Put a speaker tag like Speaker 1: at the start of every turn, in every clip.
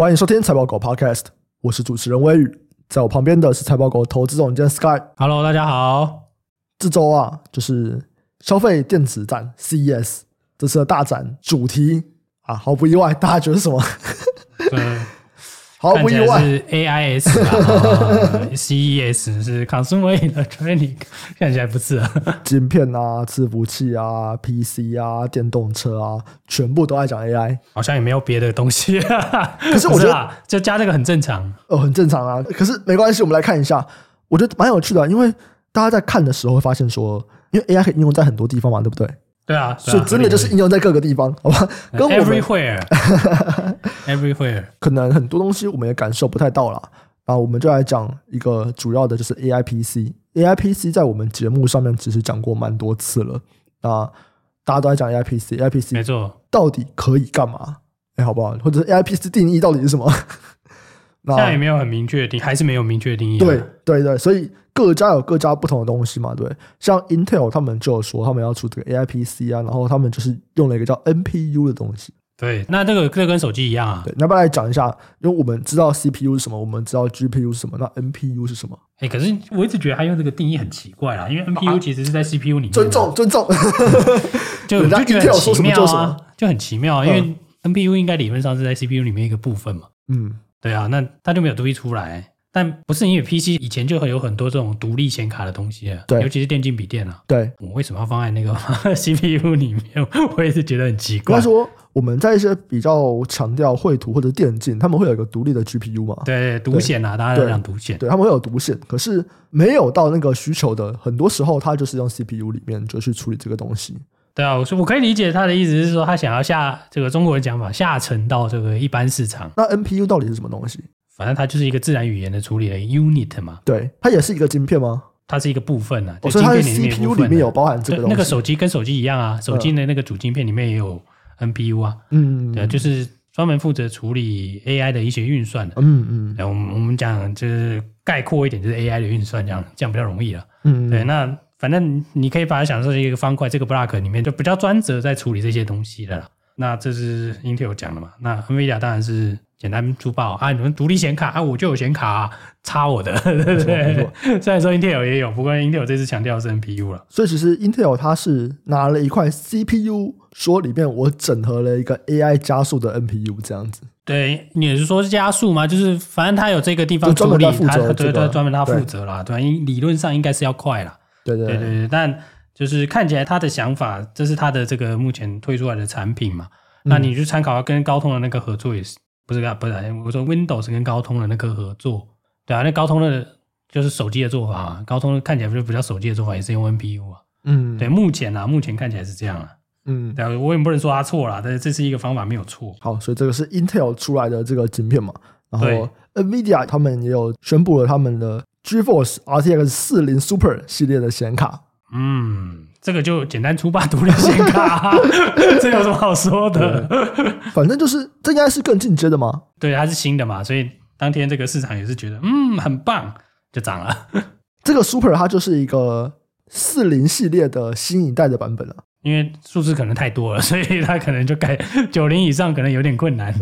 Speaker 1: 欢迎收听财报狗 Podcast，我是主持人威宇，在我旁边的是财报狗投资总监 Sky。
Speaker 2: Hello，大家好。
Speaker 1: 这周啊，就是消费电子展 CES 这次的大展主题啊，毫不意外，大家觉得是什么？
Speaker 2: 对。
Speaker 1: 毫不意外
Speaker 2: 是 AIS 啊，CES 是 Consumer Electronic，看起来不是啊，
Speaker 1: 晶片啊，伺服器啊，PC 啊，电动车啊，全部都在讲 AI，
Speaker 2: 好像也没有别的东西。
Speaker 1: 可是我觉得
Speaker 2: 就加这个很正常，
Speaker 1: 哦，很正常啊。可是没关系，我们来看一下，我觉得蛮有趣的，因为大家在看的时候会发现说，因为 AI 可以应用在很多地方嘛，对不对？
Speaker 2: 对啊，
Speaker 1: 所以真的就是应用在各个地方，好吧？跟我们
Speaker 2: Everywhere，Everywhere，
Speaker 1: 可能很多东西我们也感受不太到了。啊，我们就来讲一个主要的，就是 AI PC。AI PC 在我们节目上面其实讲过蛮多次了。啊，大家都在讲 AI PC，AI PC
Speaker 2: 没错，
Speaker 1: 到底可以干嘛？哎，好不好？或者是 AI PC 定义到底是什么？
Speaker 2: 现在也没有很明确的定义，还是没有明确的定义。
Speaker 1: 对对对，所以。各家有各家不同的东西嘛，对，像 Intel 他们就有说他们要出这个 AI PC 啊，然后他们就是用了一个叫 NPU 的东西。
Speaker 2: 对，那这个这跟手机一样啊。
Speaker 1: 对，那要不要来讲一下？因为我们知道 CPU 是什么，我们知道 GPU 是什么，那 NPU 是什么？
Speaker 2: 哎、欸，可是我一直觉得他用这个定义很奇怪啦，因为 NPU 其实是在 CPU 里面。
Speaker 1: 尊重尊重，
Speaker 2: 就就觉得很奇妙啊，就很奇妙，啊因为
Speaker 1: 嗯
Speaker 2: NPU 应该理论上是在 CPU 里面一个部分嘛。
Speaker 1: 嗯，
Speaker 2: 对啊，那他就没有独立出来。但不是因为 PC 以前就会有很多这种独立显卡的东西啊，
Speaker 1: 对，
Speaker 2: 尤其是电竞笔电啊。
Speaker 1: 对，
Speaker 2: 我为什么要放在那个 CPU 里面？我也是觉得很奇怪。
Speaker 1: 他说我们在一些比较强调绘图或者电竞，他们会有一个独立的 GPU 嘛？
Speaker 2: 对，独显啊，大家都讲独显，
Speaker 1: 对，他们会有独显。可是没有到那个需求的，很多时候他就是用 CPU 里面就去处理这个东西。
Speaker 2: 对啊，我说我可以理解他的意思是说，他想要下这个中国人讲法，下沉到这个一般市场。
Speaker 1: 那 NPU 到底是什么东西？
Speaker 2: 反正它就是一个自然语言的处理的 unit 嘛，
Speaker 1: 对，它也是一个晶片吗？
Speaker 2: 它是一个部分啊，
Speaker 1: 所以它的 CPU 里面有包含这个东西。
Speaker 2: 那个手机跟手机一样啊，手机的那个主晶片里面也有 NPU 啊，嗯，对，就是专门负责处理 AI 的一些运算的，嗯嗯。然后我们我们讲就是概括一点，就是 AI 的运算这样，这样比较容易了，嗯，对。那反正你可以把它想成是一个方块，这个 block 里面就比较专责在处理这些东西的了。那这是 Intel 讲的嘛？那 NVIDIA 当然是。简单粗暴啊！你们独立显卡啊，我就有显卡啊，插我的，对不对？虽然说 Intel 也有，不过 Intel 这次强调是 NPU 了。
Speaker 1: 所以其实 Intel 它是拿了一块 CPU，说里面我整合了一个 AI 加速的 NPU 这样子。
Speaker 2: 对，你是说是加速吗？就是反正它有这个地方专门负责，对对，专门它负责啦。对，理论上应该是要快啦。
Speaker 1: 对对对对，
Speaker 2: 但就是看起来他的想法，这是他的这个目前推出来的产品嘛？那你去参考跟高通的那个合作也是。不是啊，不是，我说 Windows 跟高通的那个合作，对啊，那高通的就是手机的做法嘛，高通看起来就比较手机的做法，也是用 NPU 啊，嗯，对，目前啊，目前看起来是这样啊，嗯，对，我也不能说它错了，但是这是一个方法没有错。
Speaker 1: 好，所以这个是 Intel 出来的这个晶片嘛，然后 NVIDIA 他们也有宣布了他们的 GeForce RTX 四零 Super 系列的显卡，
Speaker 2: 嗯。这个就简单粗暴独立显卡，这有什么好说的？
Speaker 1: 反正就是这应该是更进阶的嘛？
Speaker 2: 对，它是新的嘛，所以当天这个市场也是觉得嗯很棒，就涨了。
Speaker 1: 这个 Super 它就是一个四零系列的新一代的版本了，
Speaker 2: 因为数字可能太多了，所以它可能就改九零以上可能有点困难。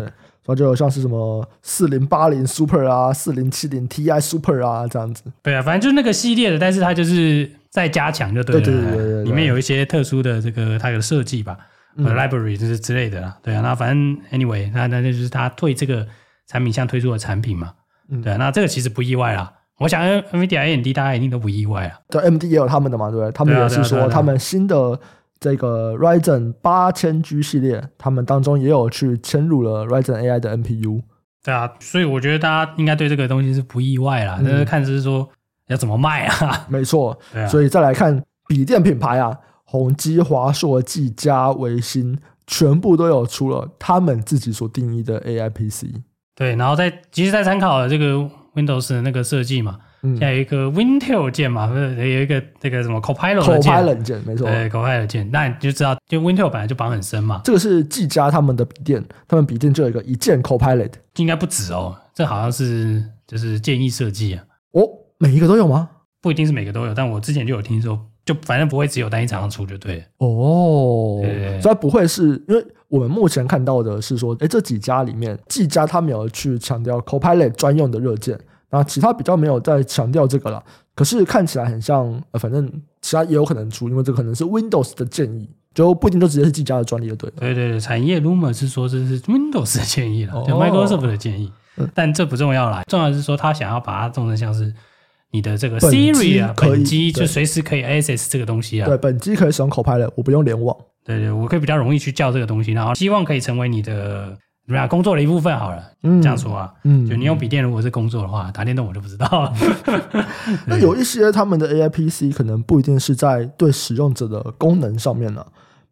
Speaker 1: 然后就像是什么四零八零 Super 啊，四零七零 Ti Super 啊这样子。
Speaker 2: 对啊，反正就是那个系列的，但是它就是在加强就对了。对对对对，对，里面有一些特殊的这个它的设计吧，嗯 library 就是之类的啦。对啊，那反正 anyway，那那就是它对这个产品项推出的产品嘛。嗯对啊，那这个其实不意外啦。我想 NVIDIA AMD 大家一定都不意外啊。
Speaker 1: 对，AMD 也有他们的嘛，对不对？他们也是说他们新的。这个 Ryzen 八千 G 系列，他们当中也有去嵌入了 Ryzen AI 的 NPU。
Speaker 2: 对啊，所以我觉得大家应该对这个东西是不意外啦。但、嗯、是看是说要怎么卖啊？
Speaker 1: 没错，啊。所以再来看笔电品牌啊，宏基、华硕、技嘉、维星，全部都有出了他们自己所定义的 AI PC。
Speaker 2: 对，然后在其实，再参考了这个 Windows 的那个设计嘛。现在有一个 Wintel 键嘛，不是有一个这个什么 Copilot 键
Speaker 1: ，Copilot 键没错，
Speaker 2: 对 Copilot 键，那你就知道，就 Wintel 本来就绑很深嘛。
Speaker 1: 这个是技嘉他们的笔电，他们笔电就有一个一键 Copilot，
Speaker 2: 应该不止哦，这好像是就是建议设计啊。
Speaker 1: 哦，每一个都有吗？
Speaker 2: 不一定是每个都有，但我之前就有听说，就反正不会只有单一厂商出就对了。
Speaker 1: 哦，所以不会是因为我们目前看到的是说，哎，这几家里面，技嘉他没有去强调 Copilot 专用的热键，然后其他比较没有在强调这个了。可是看起来很像，呃，反正其他也有可能出，因为这可能是 Windows 的建议，就不一定就直接是技嘉的专利的，对。
Speaker 2: 对对对，产业 rumor 是说这是 Windows 的建议了，就 Microsoft 的建议，哦、但这不重要啦，重要的是说他想要把它做成像是。你的这个 Siri 啊，本机就随时可以 access 这个东西啊。
Speaker 1: 对，本机可以使用 Copilot，我不用联网。
Speaker 2: 对对，我可以比较容易去叫这个东西，然后希望可以成为你的怎么样工作的一部分好了。嗯，这样说啊，嗯，就你用笔电如果是工作的话，打电动我就不知道了。
Speaker 1: 那有一些他们的 AI PC 可能不一定是在对使用者的功能上面呢、啊，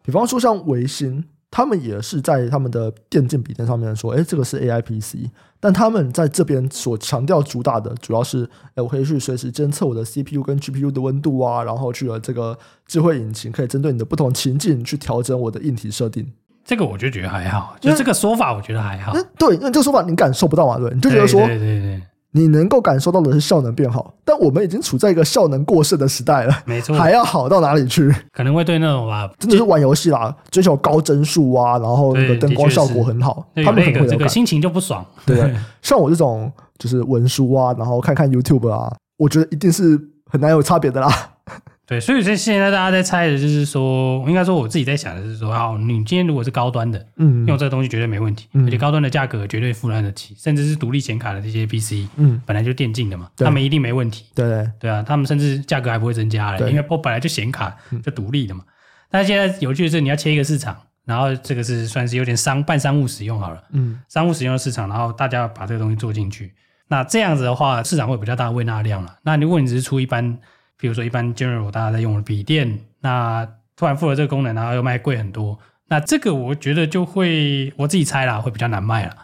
Speaker 1: 比方说像微星。他们也是在他们的电竞笔电上面说，哎，这个是 AI PC，但他们在这边所强调主打的，主要是，哎，我可以去随时监测我的 CPU 跟 GPU 的温度啊，然后去了这个智慧引擎，可以针对你的不同情境去调整我的硬体设定。
Speaker 2: 这个我就觉得还好，就这个说法我觉得还好。
Speaker 1: 对，因为这个说法你感受不到嘛，对，你就觉得说，
Speaker 2: 对对对对。
Speaker 1: 你能够感受到的是效能变好，但我们已经处在一个效能过剩的时代了。
Speaker 2: 没错，
Speaker 1: 还要好到哪里去？
Speaker 2: 可能会对那种吧，
Speaker 1: 真的是玩游戏啦，追求高帧数啊，然后那个灯光效果很好，他们可能会
Speaker 2: 这个心情就不爽。
Speaker 1: 对，像我这种就是文书啊，然后看看 YouTube 啊，我觉得一定是很难有差别的啦。
Speaker 2: 对，所以现现在大家在猜的就是说，应该说我自己在想的是说，哦，你今天如果是高端的，嗯，用这个东西绝对没问题，嗯、而且高端的价格绝对负担得起，甚至是独立显卡的这些 PC，嗯，本来就电竞的嘛，他们一定没问题。对对啊，他们甚至价格还不会增加了，因为我本来就显卡就独立的嘛。但是现在有趣的是，你要切一个市场，然后这个是算是有点商半商务使用好了，嗯，商务使用的市场，然后大家把这个东西做进去，那这样子的话，市场会比较大的胃纳量了。那如果你只是出一般。比如说，一般 general 大家在用的笔电，那突然附了这个功能，然后又卖贵很多，那这个我觉得就会我自己猜啦，会比较难卖了。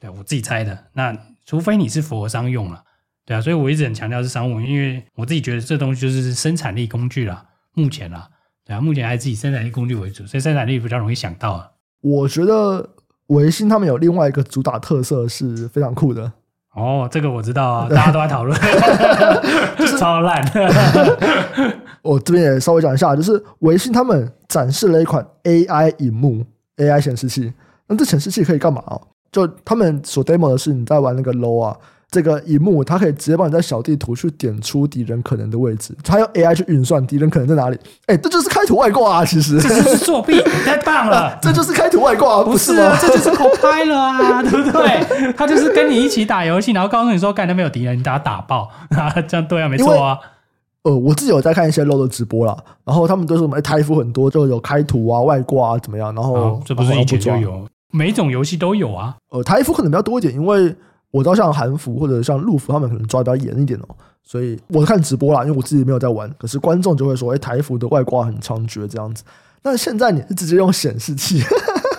Speaker 2: 对，我自己猜的。那除非你是符合商用了，对啊，所以我一直很强调是商务，因为我自己觉得这东西就是生产力工具啦，目前啦，对啊，目前还是以生产力工具为主，所以生产力比较容易想到啊。
Speaker 1: 我觉得微信他们有另外一个主打特色是非常酷的。
Speaker 2: 哦，这个我知道啊，大家都在讨论，就是超烂。
Speaker 1: 我这边也稍微讲一下，就是微信他们展示了一款 AI 荧幕、AI 显示器。那这显示器可以干嘛哦？就他们所 demo 的是你在玩那个 low 啊。这个荧幕，它可以直接帮你在小地图去点出敌人可能的位置，它用 AI 去运算敌人可能在哪里。哎，这就是开图外挂啊！其实
Speaker 2: 这就是作弊，太棒了！
Speaker 1: 啊、这就是开图外挂，
Speaker 2: 不是吗？这就是 Copilot 啊，对不对？他就是跟你一起打游戏，然后告诉你说，刚才没有敌人，你把他打爆啊，这样对啊，没错啊。
Speaker 1: 呃，我自己有在看一些 LOL 的直播啦，然后他们都是什么台服很多，就有开图啊、外挂啊怎么样，然后、哦、
Speaker 2: 这不是以前就有，每种游戏都有啊。
Speaker 1: 呃，台服可能比较多一点，因为。我知道像韩服或者像陆服，他们可能抓得比较严一点哦，所以我看直播啦，因为我自己没有在玩，可是观众就会说，哎，台服的外挂很猖獗这样子。那现在你是直接用显示器，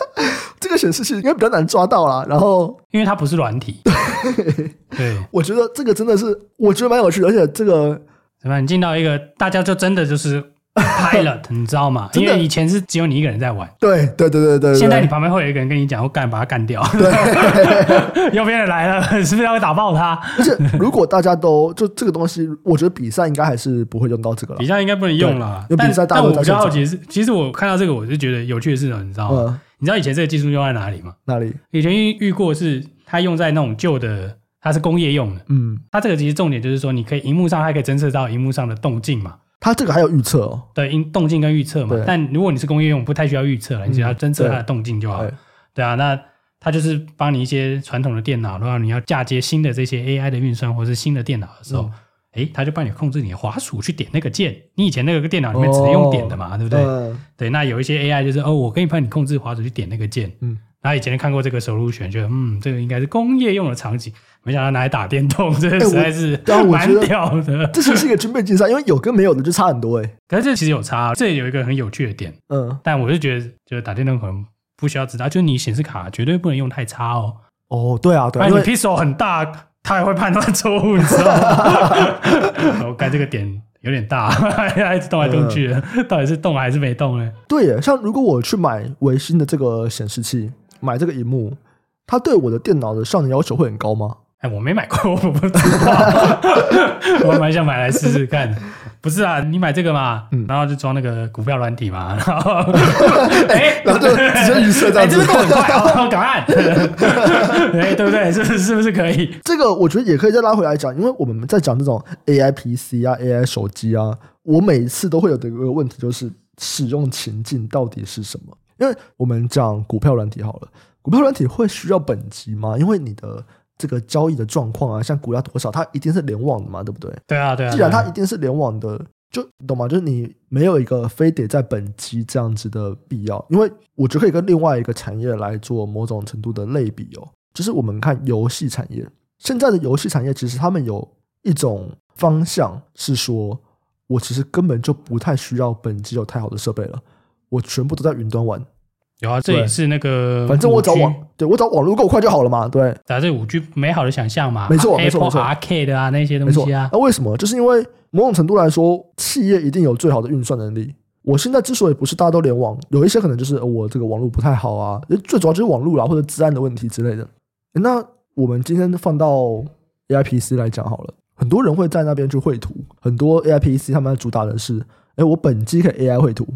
Speaker 1: 这个显示器应该比较难抓到啦。然后，
Speaker 2: 因为它不是软体，
Speaker 1: 对，对，我觉得这个真的是，我觉得蛮有趣的，而且这个
Speaker 2: 怎么，你进到一个大家就真的就是。Pilot，你知道吗？因为以前是只有你一个人在玩。
Speaker 1: 对对对对对。
Speaker 2: 现在你旁边会有一个人跟你讲，我干把他干掉。对，右边人来了，是不是要打爆他？
Speaker 1: 而且如果大家都就这个东西，我觉得比赛应该还是不会用到这个了。
Speaker 2: 比赛应该不能用了。有比赛，但我比较好奇是，其实我看到这个，我是觉得有趣的是什么，你知道吗？你知道以前这个技术用在哪里吗？
Speaker 1: 哪里？
Speaker 2: 以前遇过是它用在那种旧的，它是工业用的。嗯，它这个其实重点就是说，你可以荧幕上还可以侦测到荧幕上的动静嘛。
Speaker 1: 它这个还有预测哦，
Speaker 2: 对，因动静跟预测嘛。对但如果你是工业用，不太需要预测了，你只要侦测它的动静就好了。对，对啊，那它就是帮你一些传统的电脑的话，你要嫁接新的这些 AI 的运算或是新的电脑的时候，哎、嗯，它就帮你控制你的滑鼠去点那个键。你以前那个电脑里面只能用点的嘛，哦、对不对？嗯、对，那有一些 AI 就是哦，我可以帮你控制滑鼠去点那个键。嗯，然后以前看过这个 solution，觉得嗯，这个应该是工业用的场景。没想到拿来打电动，这实在是 蛮屌的。
Speaker 1: 这是是一个军备竞赛，因为有跟没有的就差很多哎。
Speaker 2: 可是这其实有差，这有一个很有趣的点。嗯，但我是觉得，就是打电动可能不需要知道，就是你显示卡绝对不能用太差哦。
Speaker 1: 哦，对啊，对，
Speaker 2: 因为你 pixel 很大，它也会判断错误，你知道吗？我盖这个点有点大，还一直动来动去的，到底是动还是没动呢？
Speaker 1: 对耶，像如果我去买维新的这个显示器，买这个荧幕，它对我的电脑的效能要求会很高吗？
Speaker 2: 哎，我没买过，我不知道，我蛮想买来试试看。不是啊，你买这个嘛，嗯、然后就装那个股票软体嘛，然后
Speaker 1: 哎，然后就直接预设这样子，
Speaker 2: 欸、这个很快啊，赶快，哎，对不对？是是不是可以？
Speaker 1: 这个我觉得也可以再拉回来讲，因为我们在讲这种 AI PC 啊、AI 手机啊，我每一次都会有的一个问题就是使用情境到底是什么？因为我们讲股票软体好了，股票软体会需要本机吗？因为你的。这个交易的状况啊，像股价多少，它一定是联网的嘛，对不对？
Speaker 2: 对啊，对啊。
Speaker 1: 既然它一定是联网的，就懂吗？就是你没有一个非得在本机这样子的必要，因为我觉得可以跟另外一个产业来做某种程度的类比哦。就是我们看游戏产业，现在的游戏产业其实他们有一种方向是说，我其实根本就不太需要本机有太好的设备了，我全部都在云端玩。
Speaker 2: 有啊，这也是那个，
Speaker 1: 反正我找网，对我找网络够快就好了嘛。对，
Speaker 2: 打这五 G 美好的想象嘛，
Speaker 1: 没错，没错，没错
Speaker 2: ，Arcade 啊那些东西啊。
Speaker 1: 那为什么？就是因为某种程度来说，企业一定有最好的运算能力。我现在之所以不是大家都联网，有一些可能就是我这个网络不太好啊，最主要就是网络啦或者治安的问题之类的。那我们今天放到 AI PC 来讲好了，很多人会在那边去绘图，很多 AI PC 他们主打的是，哎，我本机可以 AI 绘图，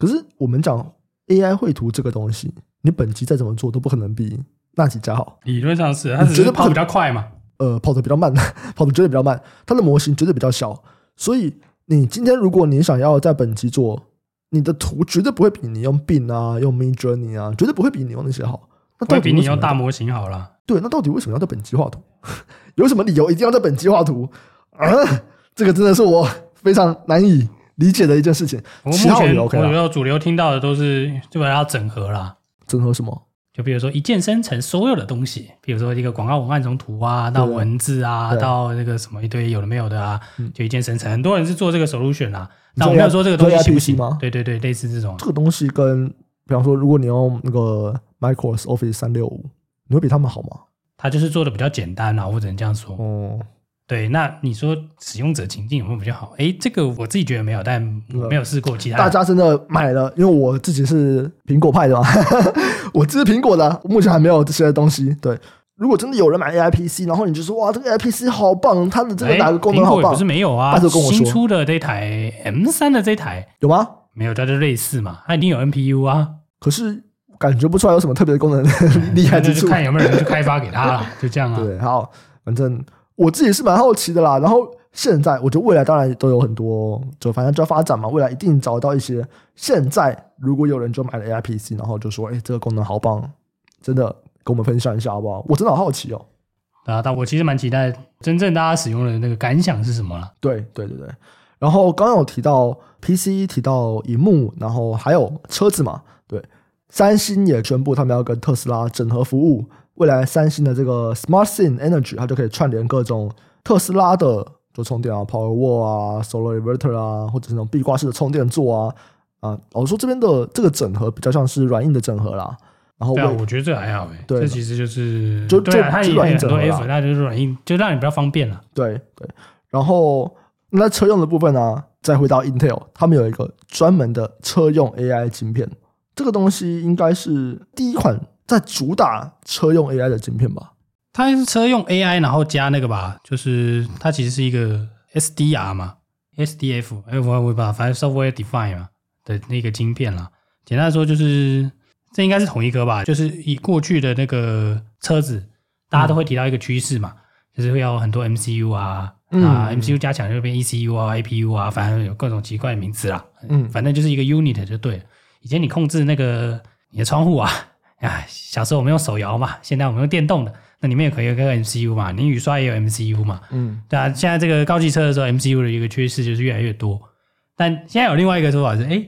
Speaker 1: 可是我们讲 AI 绘图这个东西。你本机再怎么做都不可能比那几家好。
Speaker 2: 理论上是，它只是跑得比较快嘛。
Speaker 1: 呃，跑得比较慢，跑得绝对比较慢。它的模型绝对比较小，所以你今天如果你想要在本机做，你的图绝对不会比你用 Bing 啊、用 Midjourney 啊，绝对不会比你用那些好。那到底
Speaker 2: 比你用大模型好了。
Speaker 1: 对，那到底为什么要在本机画图？有什么理由一定要在本机画图啊？这个真的是我非常难以理解的一件事情。
Speaker 2: 我目前我觉得主流听到的都是基本上要整合啦。
Speaker 1: 整合什么？
Speaker 2: 就比如说一键生成所有的东西，比如说一个广告文案从图啊到文字啊到那个什么一堆有的没有的啊，就一键生成。很多人是做这个 solution 啊，那我没有说这个东西行不行吗？对对对，类似这种。
Speaker 1: 这个东西跟比方说，如果你用那个 Microsoft Office 三六五，你会比他们好吗？
Speaker 2: 他就是做的比较简单啊，我只能这样说。哦。对，那你说使用者情境有没有比较好？哎，这个我自己觉得没有，但我没有试过其他。
Speaker 1: 大家真的买了，因为我自己是苹果派的嘛，我支持苹果的，目前还没有这些东西。对，如果真的有人买 AI PC，然后你就说哇，这个 AI PC 好棒，它的这个哪个功能好棒？
Speaker 2: 不是没有啊，新出的这台 M 三的这台
Speaker 1: 有吗？
Speaker 2: 没有，它就类似嘛，它一定有 NPU 啊，
Speaker 1: 可是感觉不出来有什么特别的功能 厉害之处。
Speaker 2: 看有没有人去开发给他了，就这样啊。
Speaker 1: 对，好，反正。我自己是蛮好奇的啦，然后现在我觉得未来当然都有很多，就反正就要发展嘛，未来一定找到一些。现在如果有人就买了 AI PC，然后就说：“哎，这个功能好棒，真的跟我们分享一下好不好？”我真的好好奇哦。
Speaker 2: 啊，但我其实蛮期待真正大家使用的那个感想是什么了。
Speaker 1: 对对对对。然后刚刚有提到 PC，提到荧幕，然后还有车子嘛。对，三星也宣布他们要跟特斯拉整合服务。未来三星的这个 SmartThings Energy，它就可以串联各种特斯拉的就充电啊，Powerwall 啊，Solar Inverter 啊，或者是那种壁挂式的充电座啊啊。我说这边的这个整合比较像是软硬的整合啦。然后，对啊，
Speaker 2: 我觉得这还好诶。
Speaker 1: 对，
Speaker 2: 这其实就是
Speaker 1: 就就
Speaker 2: 它也很多 F，那就是软硬，就让你比较方便了。
Speaker 1: 对对。然后那车用的部分呢，啊，再回到 Intel，他们有一个专门的车用 AI 晶片，这个东西应该是第一款。在主打车用 AI 的晶片吧，
Speaker 2: 它是车用 AI，然后加那个吧，就是它其实是一个 SDR 嘛，SDF，哎，我我把反正 Software Defined 嘛的那个晶片啦。简单来说，就是这应该是同一个吧，就是以过去的那个车子，大家都会提到一个趋势嘛，嗯、就是会有很多 MCU 啊，嗯、啊 MCU 加强就变 ECU 啊，APU 啊，反正有各种奇怪的名字啦。嗯，反正就是一个 unit 就对了。以前你控制那个你的窗户啊。哎，小时候我们用手摇嘛，现在我们用电动的，那里面也可以有个 MCU 嘛，你雨刷也有 MCU 嘛，嗯，对啊。现在这个高级车的时候，MCU 的一个趋势就是越来越多。但现在有另外一个说法是，哎，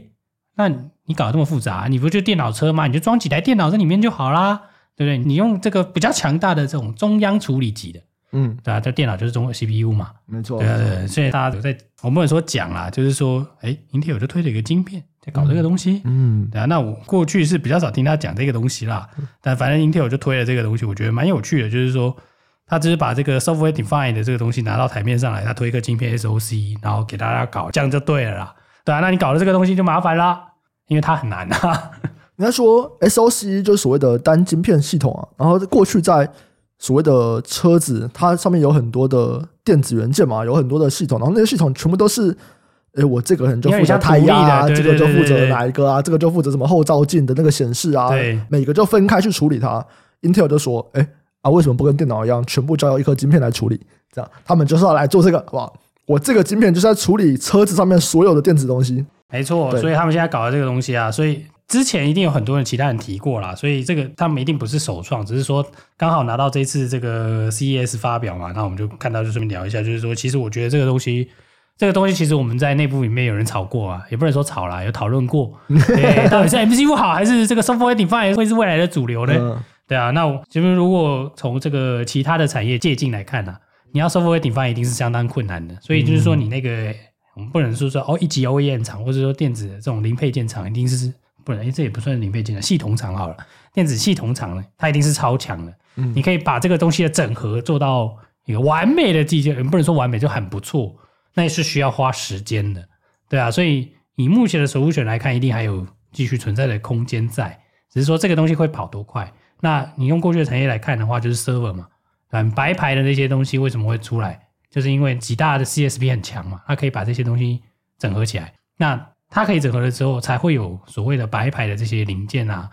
Speaker 2: 那你搞得这么复杂，你不就电脑车吗？你就装几台电脑在里面就好啦，对不对？你用这个比较强大的这种中央处理级的，嗯，对啊，这电脑就是中国 CPU 嘛，
Speaker 1: 没错，
Speaker 2: 对啊，对啊。所以大家有在，我们有说讲啦，就是说，哎，Intel 就推了一个晶片。在搞这个东西，嗯，对啊，那我过去是比较少听他讲这个东西啦，但反正 Intel 就推了这个东西，我觉得蛮有趣的，就是说他只是把这个 software defined 的这个东西拿到台面上来，他推一个晶片 SoC，然后给大家搞，这样就对了啦，对啊，那你搞了这个东西就麻烦啦，因为它很难啊。
Speaker 1: 人家说 SoC 就是所谓的单晶片系统啊，然后过去在所谓的车子，它上面有很多的电子元件嘛，有很多的系统，然后那些系统全部都是。哎，我这个人就负责胎压啊，这个就负责哪一个啊，这个就负责什么后照镜的那个显示啊，对，每个就分开去处理它。Intel 就说，哎啊，为什么不跟电脑一样，全部交由一颗晶片来处理？这样，他们就是要来做这个，好不好？我这个晶片就是在处理车子上面所有的电子东西。
Speaker 2: 没错，所以他们现在搞的这个东西啊，所以之前一定有很多人其他人提过啦，所以这个他们一定不是首创，只是说刚好拿到这次这个 CES 发表嘛，那我们就看到就顺便聊一下，就是说其实我觉得这个东西，这个东西其实我们在内部里面有人吵过啊，也不能说吵啦，有讨论过，对，到底是 MCU 好还是这个 Software Defined 会是未来的主流呢？嗯、对啊，那其实如果从这个其他的产业借镜来看呢、啊，你要 Software Defined 一定是相当困难的，所以就是说你那个。我们不能说说哦，一级 OEM 厂，或者说电子的这种零配件厂，一定是不能。这也不算是零配件的系统厂好了。电子系统厂呢，它一定是超强的。嗯，你可以把这个东西的整合做到一个完美的机件，不能说完美就很不错，那也是需要花时间的，对啊。所以以目前的 solution 来看，一定还有继续存在的空间在，只是说这个东西会跑多快。那你用过去的产业来看的话，就是 server 嘛，很白牌的那些东西为什么会出来？就是因为几大的 CSP 很强嘛，它可以把这些东西整合起来。那它可以整合了之后，才会有所谓的白牌的这些零件啊，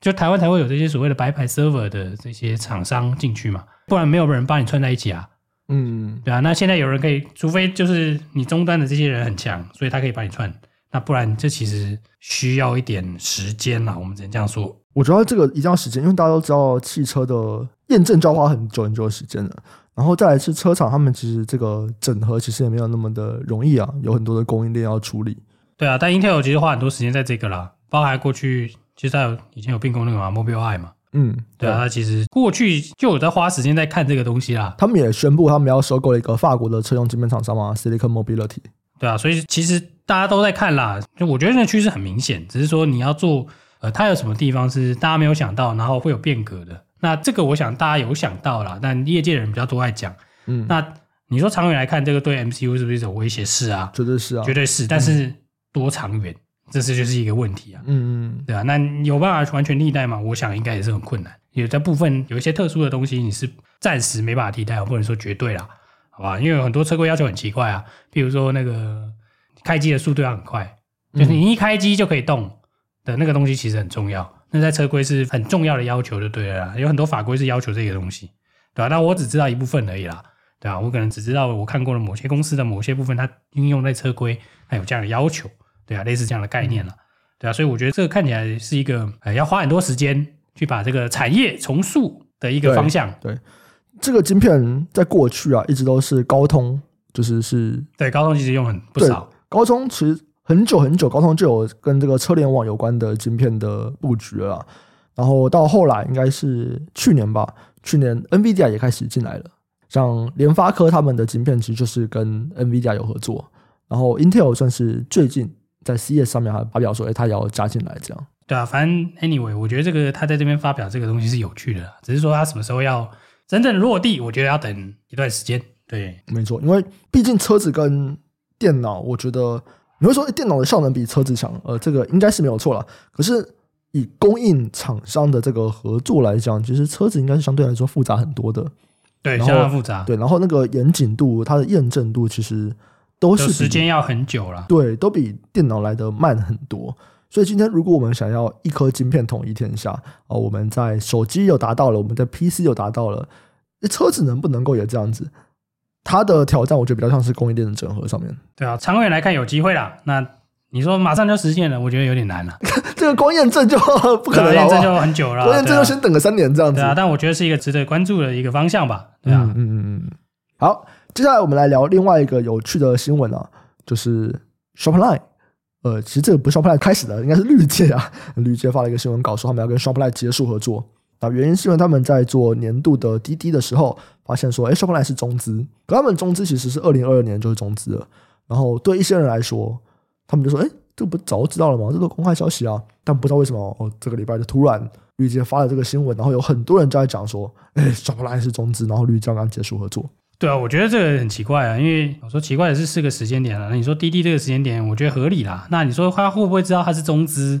Speaker 2: 就台湾才会有这些所谓的白牌 server 的这些厂商进去嘛，不然没有人帮你串在一起啊。嗯，对啊。那现在有人可以，除非就是你终端的这些人很强，所以他可以帮你串。那不然这其实需要一点时间啦，我们只能这样说。
Speaker 1: 我觉得这个一定要时间，因为大家都知道汽车的验证就要花很久很久的时间了。然后再来是车厂，他们其实这个整合其实也没有那么的容易啊，有很多的供应链要处理。
Speaker 2: 对啊，但 Intel 其实花很多时间在这个啦，包含过去其实它有以前有并购那个嘛，Mobileye 嘛，嗯，对啊，他其实过去就有在花时间在看这个东西啦。
Speaker 1: 他们也宣布他们要收购一个法国的车用晶片厂商嘛，Silicon Mobility。
Speaker 2: 对啊，所以其实大家都在看啦，就我觉得那趋势很明显，只是说你要做，呃，它有什么地方是大家没有想到，然后会有变革的。那这个我想大家有想到啦，但业界人比较多爱讲。嗯，那你说长远来看，这个对 MCU 是不是一种威胁？是啊，
Speaker 1: 绝对是啊，
Speaker 2: 绝对是。但是多长远，这是就是一个问题啊。嗯嗯，对啊。那有办法完全替代吗？我想应该也是很困难。有在部分有一些特殊的东西，你是暂时没办法替代，不能说绝对啦，好吧？因为有很多车规要求很奇怪啊，譬如说那个开机的速度要很快，就是你一开机就可以动的那个东西，其实很重要。那在车规是很重要的要求，就对了啦。有很多法规是要求这个东西，对吧？那我只知道一部分而已啦，对吧？我可能只知道我看过了某些公司的某些部分，它应用在车规，它有这样的要求，对啊，类似这样的概念了，对啊。所以我觉得这个看起来是一个呃，要花很多时间去把这个产业重塑的一个方向。
Speaker 1: 对，对，这个晶片在过去啊，一直都是高通，就是是，
Speaker 2: 对，高通其实用很不少，
Speaker 1: 高通其实。很久很久，高通就有跟这个车联网有关的晶片的布局了。然后到后来，应该是去年吧，去年 NVIDIA 也开始进来了。像联发科他们的晶片其实就是跟 NVIDIA 有合作。然后 Intel 算是最近在 CES 上面还发表说，哎，他也要加进来这样。
Speaker 2: 对啊，反正 Anyway，我觉得这个他在这边发表这个东西是有趣的，只是说他什么时候要真正落地，我觉得要等一段时间。对，
Speaker 1: 没错，因为毕竟车子跟电脑，我觉得。你会说电脑的效能比车子强，呃，这个应该是没有错了。可是以供应厂商的这个合作来讲，其实车子应该是相对来说复杂很多的。
Speaker 2: 对，相当复杂。
Speaker 1: 对，然后那个严谨度、它的验证度，其实都是
Speaker 2: 时间要很久了。
Speaker 1: 对，都比电脑来的慢很多。所以今天如果我们想要一颗晶片统一天下啊，我们在手机又达到了，我们在 PC 又达到了，车子能不能够也这样子？它的挑战，我觉得比较像是供应链的整合上面。
Speaker 2: 对啊，长远来看有机会啦。那你说马上就实现了，我觉得有点难了。
Speaker 1: 这个光验证就不可能，验证
Speaker 2: 就很久了。
Speaker 1: 光验证就先等个三年这样子。
Speaker 2: 对啊，但我觉得是一个值得关注的一个方向吧。对啊，嗯嗯
Speaker 1: 嗯。好，接下来我们来聊另外一个有趣的新闻啊，就是 Shopline。呃，其实这个不是 Shopline 开始的，应该是绿界啊。绿界发了一个新闻稿，说他们要跟 Shopline 结束合作。啊，原因是因为他们在做年度的滴滴的时候，发现说，哎，Shopline 是中资，可他们中资其实是二零二二年就是中资了。然后对一些人来说，他们就说，哎，这不早就知道了吗？这都公开消息啊。但不知道为什么，哦，这个礼拜就突然绿界发了这个新闻，然后有很多人就在讲说，哎，Shopline 是中资，然后绿界刚刚结束合作。
Speaker 2: 对啊，我觉得这个很奇怪啊，因为我说奇怪的是四个时间点啊。那你说滴滴这个时间点，我觉得合理啦。那你说他会不会知道他是中资？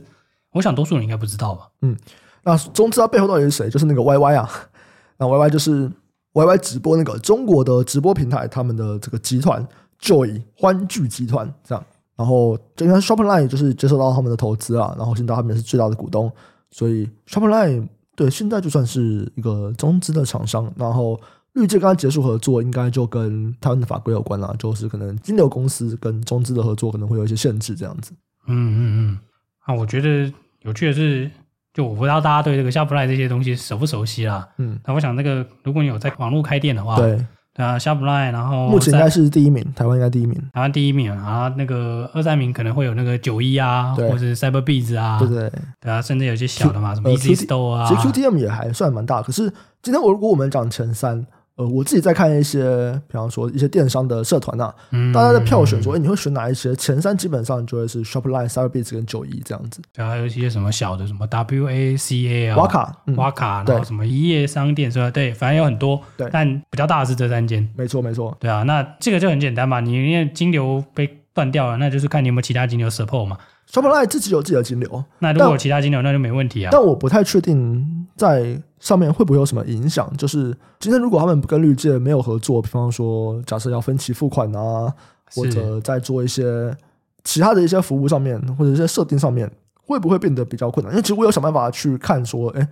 Speaker 2: 我想多数人应该不知道吧。嗯。那中资它背后到底是谁？就是那个 YY 啊，那 YY 就是 YY 直播那个中国的直播平台，他们的这个集团 Joy 欢聚集团这样。
Speaker 1: 然后就因为 Shopline 就是接受到他们的投资啊，然后现在他们是最大的股东，所以 Shopline 对现在就算是一个中资的厂商。然后绿界刚刚结束合作，应该就跟台湾的法规有关啦，就是可能金流公司跟中资的合作可能会有一些限制这样子。
Speaker 2: 嗯嗯嗯，啊，我觉得有趣的是，就我不知道大家对这个 Shopify 这些东西熟不熟悉啦。嗯，那我想那个如果你有在网络开店的话，
Speaker 1: 对。
Speaker 2: 对啊，Shopify，然后
Speaker 1: 目前应该是第一名，台湾应该第一名，
Speaker 2: 台湾第一名啊，那个二三名可能会有那个九一啊，或者是 Cyberbees 啊，
Speaker 1: 对对
Speaker 2: 对啊，甚至有些小的嘛，什么 Easy Store 啊，
Speaker 1: 其实 QTM 也还算蛮大。可是今天我如果我们讲前三。呃，我自己在看一些，比方说一些电商的社团呐、啊，嗯、大家在票选说，哎，你会选哪一些？前三基本上就会是 Shopline、Cyberbiz 跟九一这样子。
Speaker 2: 对，还有一些什么小的，什么 WACA 啊，
Speaker 1: 瓦卡、嗯、
Speaker 2: 瓦卡，然后什么一夜商店是吧？对，反正有很多。对，但比较大的是这三间。
Speaker 1: 没错，没错。
Speaker 2: 对啊，那这个就很简单嘛，你因为金流被断掉了，那就是看你有没有其他金流 support 嘛。
Speaker 1: Shopline 自己有自己的金流，
Speaker 2: 那如果有其他金流，那就没问题啊。
Speaker 1: 但我不太确定在上面会不会有什么影响。就是今天如果他们跟绿界没有合作，比方说假设要分期付款啊，或者在做一些其他的一些服务上面，或者一些设定上面，会不会变得比较困难？因为其实我有想办法去看说，哎。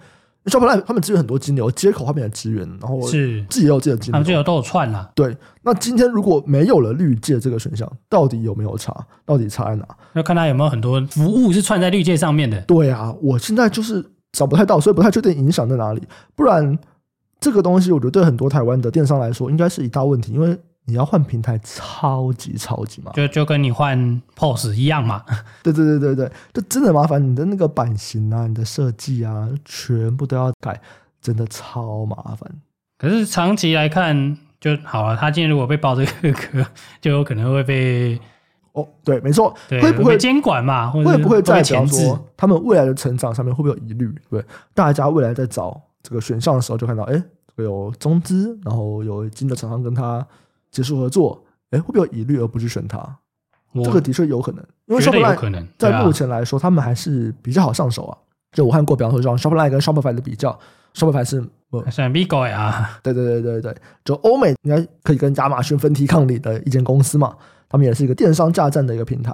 Speaker 1: Shopline 他们支援很多金流接口方面的资源，然后是自己也有自己的金流，
Speaker 2: 他们就有都有串了。
Speaker 1: 对，那今天如果没有了绿界这个选项，到底有没有差？到底差在哪？
Speaker 2: 要看他有没有很多服务是串在绿界上面的。
Speaker 1: 对啊，我现在就是找不太到，所以不太确定影响在哪里。不然这个东西，我觉得对很多台湾的电商来说，应该是一大问题，因为。你要换平台，超级超级麻烦，
Speaker 2: 就就跟你换 POS 一样嘛。
Speaker 1: 对对对对对，就真的麻烦。你的那个版型啊，你的设计啊，全部都要改，真的超麻烦。
Speaker 2: 可是长期来看就好了。他今天如果被爆这个壳，就有可能会被
Speaker 1: 哦，对，没错，
Speaker 2: 对
Speaker 1: 会不会
Speaker 2: 监管嘛？
Speaker 1: 会不会在讲说他们未来的成长上面会不会有疑虑？对，大家未来在找这个选项的时候，就看到哎，这个有中资，然后有金的厂商跟他。结束合作，哎，会不会有疑虑而不去选它？我这个的确有可能，因为 Shopify 在目前来说，他们还是比较好上手啊。就我看过，比方说像 Shopline 跟 Shopify 的比较，Shopify 是
Speaker 2: 算 Big 啊，
Speaker 1: 对对对对对，就欧美应该可以跟亚马逊分庭抗礼的一间公司嘛。他们也是一个电商架站的一个平台。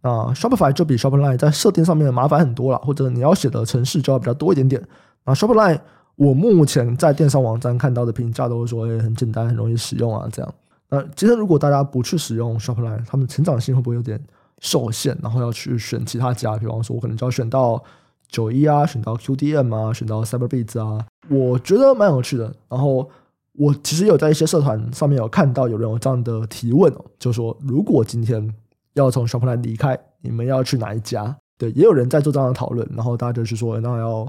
Speaker 1: 那 Shopify 就比 Shopline 在设定上面麻烦很多了，或者你要写的程式就要比较多一点点。那 Shopline 我目前在电商网站看到的评价都是说，哎，很简单，很容易使用啊，这样。那今天如果大家不去使用 Shopline，他们成长性会不会有点受限？然后要去选其他家，比方说我可能就要选到九一啊，选到 QDM 啊，选到 Cyberbiz 啊，我觉得蛮有趣的。然后我其实有在一些社团上面有看到有人有这样的提问哦，就是说如果今天要从 Shopline 离开，你们要去哪一家？对，也有人在做这样的讨论。然后大家就去说，那要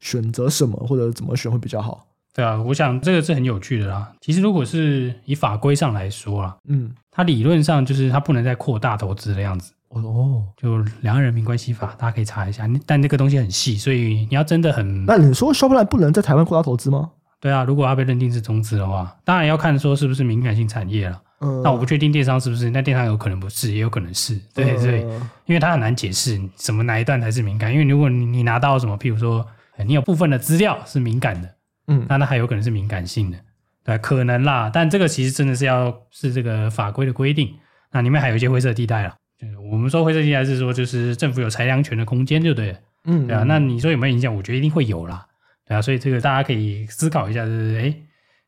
Speaker 1: 选择什么或者怎么选会比较好？
Speaker 2: 对啊，我想这个是很有趣的啦。其实如果是以法规上来说啊，嗯，它理论上就是它不能再扩大投资的样子。哦，就两岸人民关系法，大家可以查一下。但这个东西很细，所以你要真的很……
Speaker 1: 那你说 Shopline 不能在台湾扩大投资吗？
Speaker 2: 对啊，如果它被认定是中资的话，当然要看说是不是敏感性产业了。嗯，那我不确定电商是不是，那电商有可能不是，也有可能是。对对，因为它很难解释什么哪一段才是敏感。因为如果你你拿到什么，譬如说你有部分的资料是敏感的。嗯，那那还有可能是敏感性的，对，可能啦。但这个其实真的是要是这个法规的规定，那里面还有一些灰色地带了。就是我们说灰色地带是说，就是政府有裁量权的空间，就对了。嗯，对啊。那你说有没有影响？我觉得一定会有啦。对啊，所以这个大家可以思考一下，就是哎，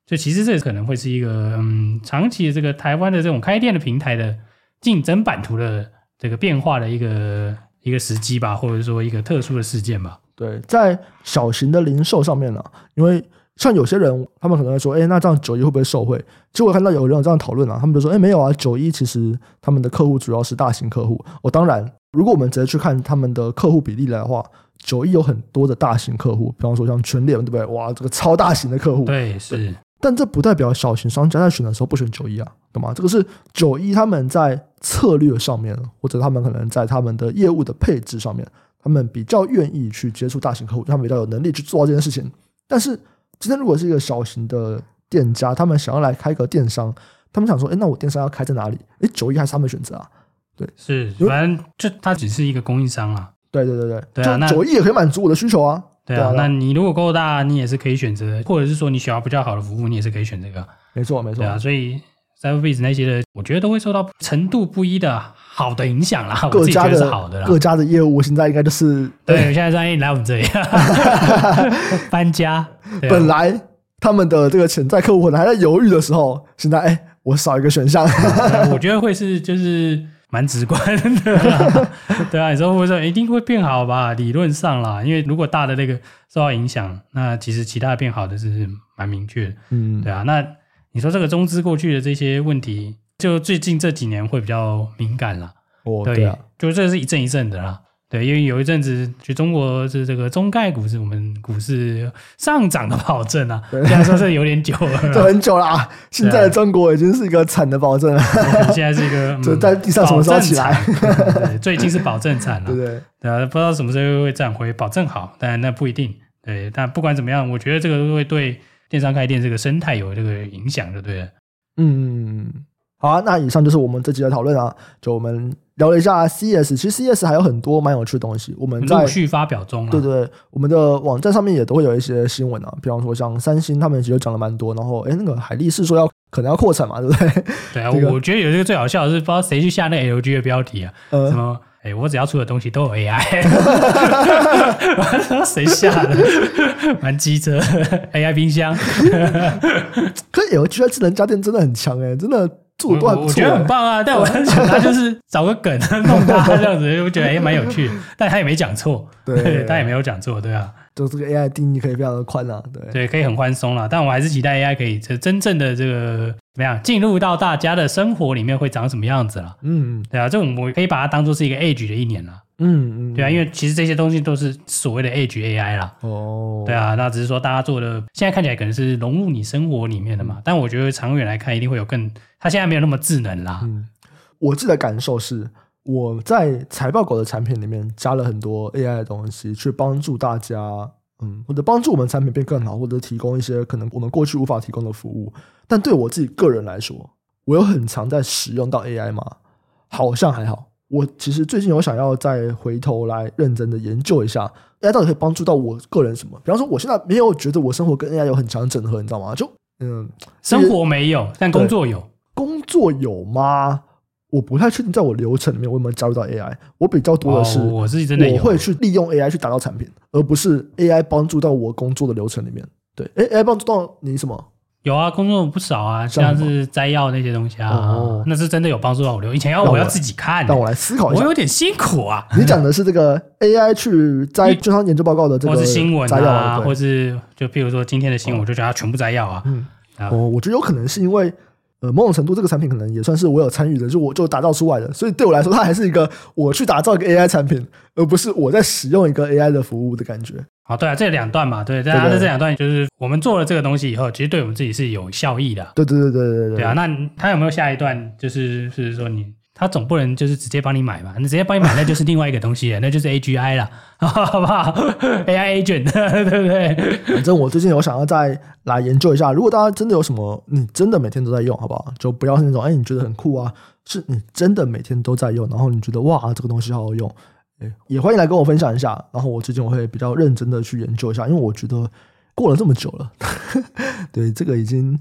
Speaker 2: 就其实这可能会是一个嗯，长期的这个台湾的这种开店的平台的竞争版图的这个变化的一个一个时机吧，或者说一个特殊的事件吧。
Speaker 1: 对，在小型的零售上面呢、啊，因为像有些人，他们可能会说，哎，那这样九一会不会受惠？结果看到有人有这样讨论啊，他们就说，哎，没有啊，九一其实他们的客户主要是大型客户。哦，当然，如果我们直接去看他们的客户比例来的话，九一有很多的大型客户，比方说像全联，对不对？哇，这个超大型的客户。
Speaker 2: 对，是。
Speaker 1: 但这不代表小型商家在选的时候不选九一啊，懂吗？这个是九一他们在策略上面，或者他们可能在他们的业务的配置上面。他们比较愿意去接触大型客户，他们比较有能力去做到这件事情。但是今天如果是一个小型的店家，他们想要来开个电商，他们想说：“哎，那我电商要开在哪里？”哎，九一还是他们选择啊？对，
Speaker 2: 是，反正就他只是一个供应商啊。
Speaker 1: 对对对对，对啊，那九亿也可以满足我的需求啊。
Speaker 2: 对啊，那你如果够大，你也是可以选择，或者是说你需要比较好的服务，你也是可以选这个。
Speaker 1: 没错没错。
Speaker 2: 对啊，所以 Cyberbiz 那些的，我觉得都会受到程度不一的好的影响啦。
Speaker 1: 各家的
Speaker 2: 是好的啦，
Speaker 1: 各家的业务现在应该就是
Speaker 2: 对，现在在来我们这里 搬家。
Speaker 1: 本来他们的这个潜在客户可能还在犹豫的时候，现在哎，我少一个选项。
Speaker 2: 我觉得会是就是。蛮直观的，对啊，你说会说一定会变好吧？理论上啦，因为如果大的那个受到影响，那其实其他的变好的是蛮明确的，嗯，对啊。那你说这个中资过去的这些问题，就最近这几年会比较敏感了，
Speaker 1: 哦，对啊，
Speaker 2: 就这是一阵一阵的啦。对，因为有一阵子，就中国是这个中概股是我们股市上涨的保证啊。虽然说是有点久了，
Speaker 1: 这很久了啊。现在的中国已经是一个惨的保证了。
Speaker 2: 现在是一个
Speaker 1: 就在地上什么时候起来？
Speaker 2: 对，最近是保证惨了。
Speaker 1: 对对
Speaker 2: 对啊，不知道什么时候会涨回保证好，但那不一定。对，但不管怎么样，我觉得这个会对电商开店这个生态有这个影响，就对了。
Speaker 1: 嗯，好啊。那以上就是我们这集的讨论啊，就我们。聊了一下 CES，其实 CES 还有很多蛮有趣的东西。我们在
Speaker 2: 陆续发表中，
Speaker 1: 对对，我们的网站上面也都会有一些新闻啊，比方说像三星，他们其实讲了蛮多。然后，哎，那个海力士说要可能要扩产嘛，对不对？
Speaker 2: 对啊，这个、我觉得有一个最好笑的是，不知道谁去下那 LG 的标题啊，呃、什么？哎，我只要出的东西都有 AI，谁下的？蛮机车 AI 冰箱，
Speaker 1: 可是 LG 的智能家电真的很强哎，真的。做
Speaker 2: 我，我觉得很棒啊，但我很想他就是找个梗弄他这样子，我觉得也蛮有趣。但他也没讲错，对，他也没有讲错，对啊，
Speaker 1: 就这个 AI 定义可以非常的宽啊，对，
Speaker 2: 对，可以很宽松了。但我还是期待 AI 可以真正的这个怎么样进入到大家的生活里面会长什么样子了。嗯，对啊，这种我可以把它当做是一个 Edge 的一年了。嗯嗯，对啊，因为其实这些东西都是所谓的 Edge AI 啦。哦，对啊，那只是说大家做的现在看起来可能是融入你生活里面的嘛，嗯、但我觉得长远来看一定会有更，它现在没有那么智能啦。嗯，
Speaker 1: 我自己的感受是，我在财报狗的产品里面加了很多 AI 的东西，去帮助大家，嗯，或者帮助我们产品变更好，或者提供一些可能我们过去无法提供的服务。但对我自己个人来说，我有很常在使用到 AI 吗？好像还好。我其实最近有想要再回头来认真的研究一下 AI 到底可以帮助到我个人什么？比方说，我现在没有觉得我生活跟 AI 有很强的整合，你知道吗？就嗯，
Speaker 2: 生活没有，但工作有。
Speaker 1: 工作有吗？我不太确定，在我流程里面我有没有加入到 AI。我比较多的是，
Speaker 2: 我自己真的
Speaker 1: 我会去利用 AI 去打造产品，而不是 AI 帮助到我工作的流程里面。对，诶，AI 帮助到你什么？
Speaker 2: 有啊，工作不少啊，像是摘要那些东西啊，哦、那是真的有帮助到我留。以前要我要自己看，
Speaker 1: 让我来思考一下，
Speaker 2: 我有点辛苦啊。
Speaker 1: 你讲的是这个 AI 去摘券商研究报告的这个摘要，或是
Speaker 2: 新闻啊，或是就譬如说今天的新闻，我就叫它全部摘要啊。嗯，
Speaker 1: 哦，我觉得有可能是因为。呃，某种程度，这个产品可能也算是我有参与的，就我就打造出来的，所以对我来说，它还是一个我去打造一个 AI 产品，而不是我在使用一个 AI 的服务的感觉。
Speaker 2: 好，对啊，这两段嘛，对，大家的这两段就是我们做了这个东西以后，其实对我们自己是有效益的。
Speaker 1: 对对对对对对。
Speaker 2: 对啊，那他有没有下一段？就是是说你。他总不能就是直接帮你买吧？你直接帮你买，那就是另外一个东西了，那就是 AGI 了，好不好？AI agent，对不对？
Speaker 1: 反正我最近有想要再来研究一下，如果大家真的有什么，你真的每天都在用，好不好？就不要是那种，哎，你觉得很酷啊，是你真的每天都在用，然后你觉得哇，这个东西好好用，哎，也欢迎来跟我分享一下。然后我最近我会比较认真的去研究一下，因为我觉得过了这么久了，对，这个已经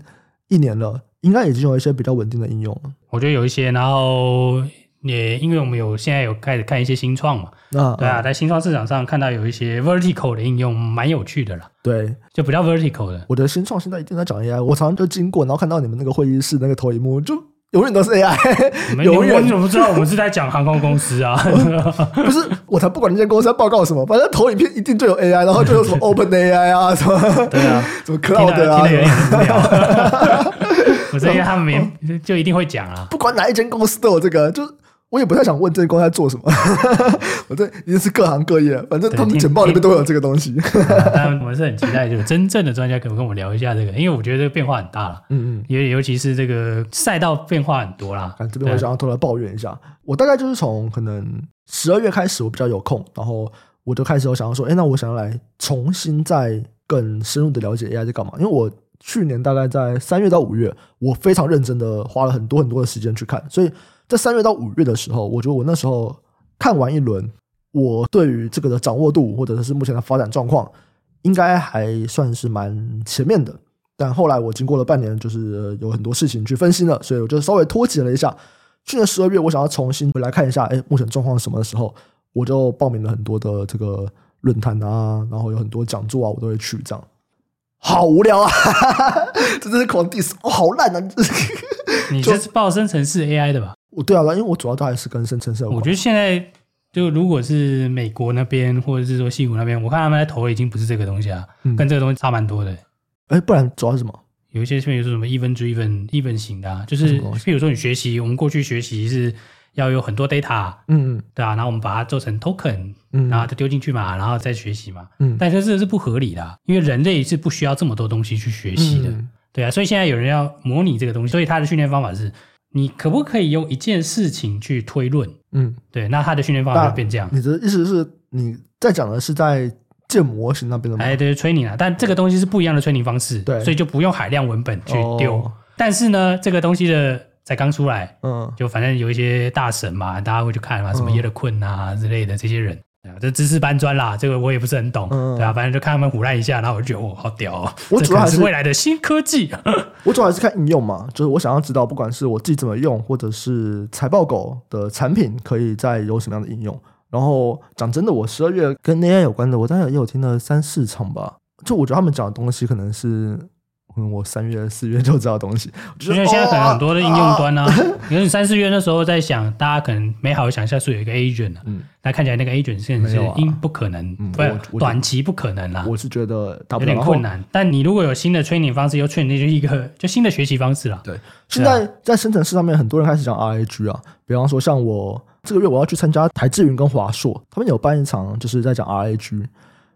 Speaker 1: 一年了。应该已经有一些比较稳定的应用了。
Speaker 2: 我觉得有一些，然后也因为我们有现在有开始看一些新创嘛，啊对啊，在新创市场上看到有一些 vertical 的应用，蛮有趣的啦。
Speaker 1: 对，
Speaker 2: 就比较 vertical 的。
Speaker 1: 我的新创现在一定在讲 AI，我常常就经过，然后看到你们那个会议室那个投影幕，就永远都是 AI。
Speaker 2: 永远你怎么知道我们是在讲航空公司啊？
Speaker 1: 不是，我才不管那间公司要报告什么，反正投影片一定就有 AI，然后就有什么 Open AI 啊什么，
Speaker 2: 对啊，
Speaker 1: 什么 Cloud 啊，
Speaker 2: 听得有点无聊。不是因为他们没就一定会讲啊，
Speaker 1: 不管哪一间公司都有这个，就我也不太想问这间公司在做什么，我这已经是各行各业，反正他们简报里面都有这个东西。
Speaker 2: 我们是很期待，就是真正的专家可不跟我们聊一下这个？因为我觉得这个变化很大了，嗯嗯，尤尤其是这个赛道变化很多啦。
Speaker 1: 这边我想要偷偷抱怨一下，我大概就是从可能十二月开始，我比较有空，然后我就开始有想要说，哎，那我想要来重新再更深入的了解 AI 在干嘛，因为我。去年大概在三月到五月，我非常认真的花了很多很多的时间去看，所以在三月到五月的时候，我觉得我那时候看完一轮，我对于这个的掌握度或者是目前的发展状况，应该还算是蛮前面的。但后来我经过了半年，就是有很多事情去分析了，所以我就稍微脱节了一下。去年十二月，我想要重新回来看一下，哎，目前状况什么的时候，我就报名了很多的这个论坛啊，然后有很多讲座啊，我都会去。这样好无聊啊，这真是狂 diss，哦，好烂啊！
Speaker 2: 你这是报生成式 AI 的吧？
Speaker 1: 我对啊，因为我主要都还是跟生成式。
Speaker 2: 我觉得现在就如果是美国那边，或者是说西谷那边，我看他们在投已经不是这个东西啊，嗯、跟这个东西差蛮多的。
Speaker 1: 哎，不然主要是什么？
Speaker 2: 有一些比如说什么 event driven event 型的，啊，就是比如说你学习，我们过去学习是要有很多 data，嗯嗯，对啊，然后我们把它做成 token，嗯，然后就丢进去嘛，然后再学习嘛，嗯，但是这是不合理的，啊，因为人类是不需要这么多东西去学习的，嗯，对啊，所以现在有人要模拟这个东西，所以他的训练方法是，你可不可以用一件事情去推论？嗯，对，那他的训练方法就变这样。
Speaker 1: 你的意思是你在讲的是在。建模型那边的吗？
Speaker 2: 哎，对，training 啊，但这个东西是不一样的 training 方式，对，所以就不用海量文本去丢。哦、但是呢，这个东西的才刚出来，嗯，就反正有一些大神嘛，大家会去看嘛，什么耶勒困啊之类的这些人，这知识搬砖啦，这个我也不是很懂，嗯、对啊，反正就看他们胡乱一下，然后我就觉得哦，好屌哦，我主要还是未来的新科技。
Speaker 1: 我主要还是看应用嘛，就是我想要知道，不管是我自己怎么用，或者是财报狗的产品，可以再有什么样的应用。然后讲真的，我十二月跟 AI 有关的，我大概也有听了三四场吧。就我觉得他们讲的东西，可能是嗯，我三月四月就知道东西。
Speaker 2: 因为现在可能很多的应用端呢、啊，因为你三四月那时候在想，大家可能美好想象是有一个 agent，嗯，那看起来那个 agent 现在是应不可能，嗯、不，短期不可能啦。
Speaker 1: 我是觉得有
Speaker 2: 点困难。但你如果有新的 training 方式，又 train 那就一个就新的学习方式了。
Speaker 1: 对，现在在生成式上面，很多人开始讲 RAG 啊，比方说像我。这个月我要去参加台智云跟华硕，他们有办一场，就是在讲 RAG，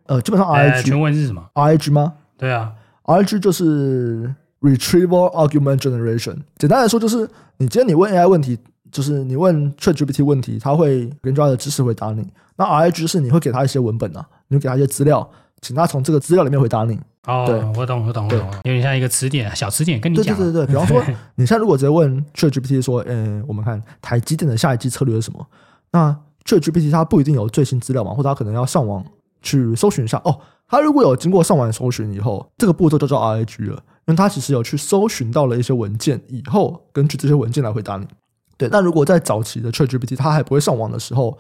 Speaker 1: 呃，基本上 RAG
Speaker 2: 全文是什么
Speaker 1: ？RAG 吗？
Speaker 2: 对啊
Speaker 1: ，RAG 就是 Retrieval Argument Generation。简单来说，就是你今天你问 AI 问题，就是你问 ChatGPT 问题，它会根据它的知识回答你。那 RAG 是你会给它一些文本啊，你会给它一些资料，请它从这个资料里面回答你。
Speaker 2: 哦，对，我懂，我懂，我懂，有点像一个词典，小词典跟你讲。
Speaker 1: 对对对对，比方说，你现在如果直接问 ChatGPT 说，嗯，我们看台积电的下一季策略是什么？那 ChatGPT 它不一定有最新资料嘛，或者它可能要上网去搜寻一下。哦，它如果有经过上网搜寻以后，这个步骤就叫 RAG 了，因为它其实有去搜寻到了一些文件以后，根据这些文件来回答你。对，但如果在早期的 ChatGPT 它还不会上网的时候，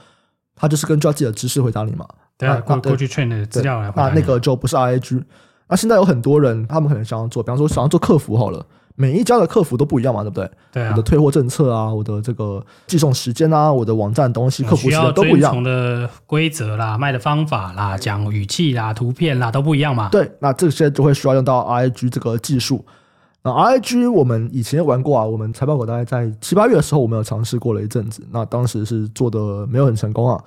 Speaker 1: 它就是根据自己的知识回答你嘛。
Speaker 2: 对啊，过过去 train 的资料来回答
Speaker 1: 那那个就不是 RAG。那现在有很多人，他们可能想要做，比方说想要做客服好了，每一家的客服都不一样嘛，对不对？
Speaker 2: 对啊。
Speaker 1: 我的退货政策啊，我的这个寄送时间啊，我的网站东西，客服时间都不一
Speaker 2: 样。的规则啦，卖的方法啦，讲语气啦，图片啦，都不一样嘛。
Speaker 1: 对，那这些就会需要用到 RAG 这个技术。那 RAG 我们以前玩过啊，我们财报狗大概在七八月的时候，我们有尝试过了一阵子，那当时是做的没有很成功啊，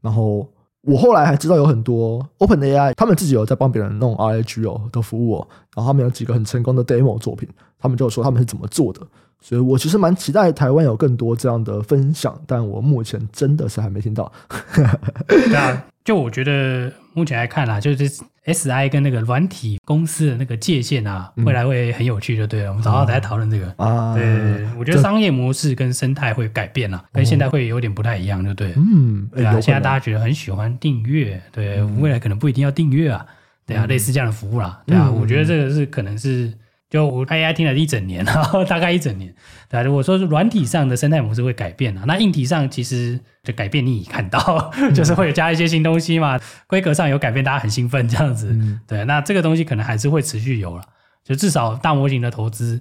Speaker 1: 然后。我后来还知道有很多 OpenAI，他们自己有在帮别人弄 RAG 哦的服务哦，然后他们有几个很成功的 demo 作品，他们就说他们是怎么做的，所以我其实蛮期待台湾有更多这样的分享，但我目前真的是还没听到。
Speaker 2: 对啊，就我觉得目前来看啦，就是 SI 跟那个软体公司的那个界限啊，未来会很有趣，就对了。我们早上在讨论这个啊，对，我觉得商业模式跟生态会改变了，跟现在会有点不太一样，就对。嗯，对啊，现在大家觉得很喜欢订阅，对，未来可能不一定要订阅啊，对啊，类似这样的服务啦，对啊，我觉得这个是可能是。就我 AI 听了一整年，然后大概一整年，对啊，如果说是软体上的生态模式会改变啊，那硬体上其实就改变你已看到，嗯、就是会有加一些新东西嘛，规格上有改变，大家很兴奋这样子，嗯、对，那这个东西可能还是会持续有了，就至少大模型的投资，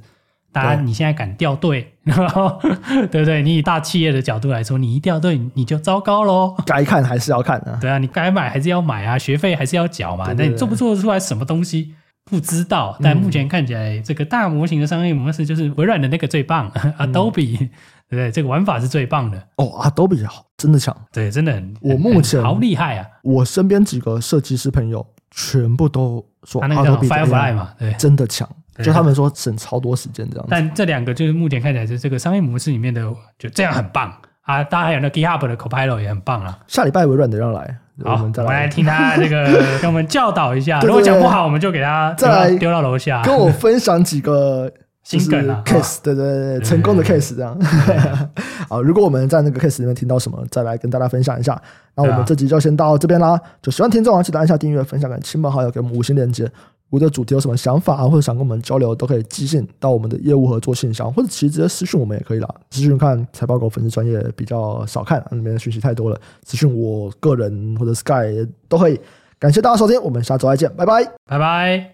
Speaker 2: 大家你现在敢掉队，对，对不对？你以大企业的角度来说，你一掉队你就糟糕喽。
Speaker 1: 该看还是要看啊，
Speaker 2: 对啊，你该买还是要买啊，学费还是要缴嘛，那你做不做得出来什么东西？不知道，但目前看起来，这个大模型的商业模式就是微软的那个最棒，嗯，Adobe，对不对？这个玩法是最棒的。
Speaker 1: 哦，Adobe 好，真的强，
Speaker 2: 对，真的很。
Speaker 1: 我目前
Speaker 2: 好厉害啊！
Speaker 1: 我身边几个设计师朋友全部都说，他那个
Speaker 2: Firefly 嘛，对，
Speaker 1: 真的强，就他们说省超多时间这样。
Speaker 2: 但这两个就是目前看起来是这个商业模式里面的，就这样很棒啊！当然还有那 GitHub 的 Copilot 也很棒啊。
Speaker 1: 下礼拜微软的要来。
Speaker 2: 好，我们再来听他这个，给我们教导一下。如果讲不好，我们就给他再来丢到楼下，
Speaker 1: 跟我分享几个就是 case，对对对，成功的 case 这样。好，如果我们在那个 case 里面听到什么，再来跟大家分享一下。那我们这集就先到这边啦。就喜欢听众啊，记得按下订阅，分享给亲朋好友，给我们五星链接。如果对主题有什么想法啊，或者想跟我们交流，都可以寄信到我们的业务合作信箱，或者其实直接私讯我们也可以啦。私讯看财报狗粉丝专业比较少看，里面的讯息太多了。私讯我个人或者 Sky 都可以。感谢大家收听，我们下周再见，拜拜，
Speaker 2: 拜拜。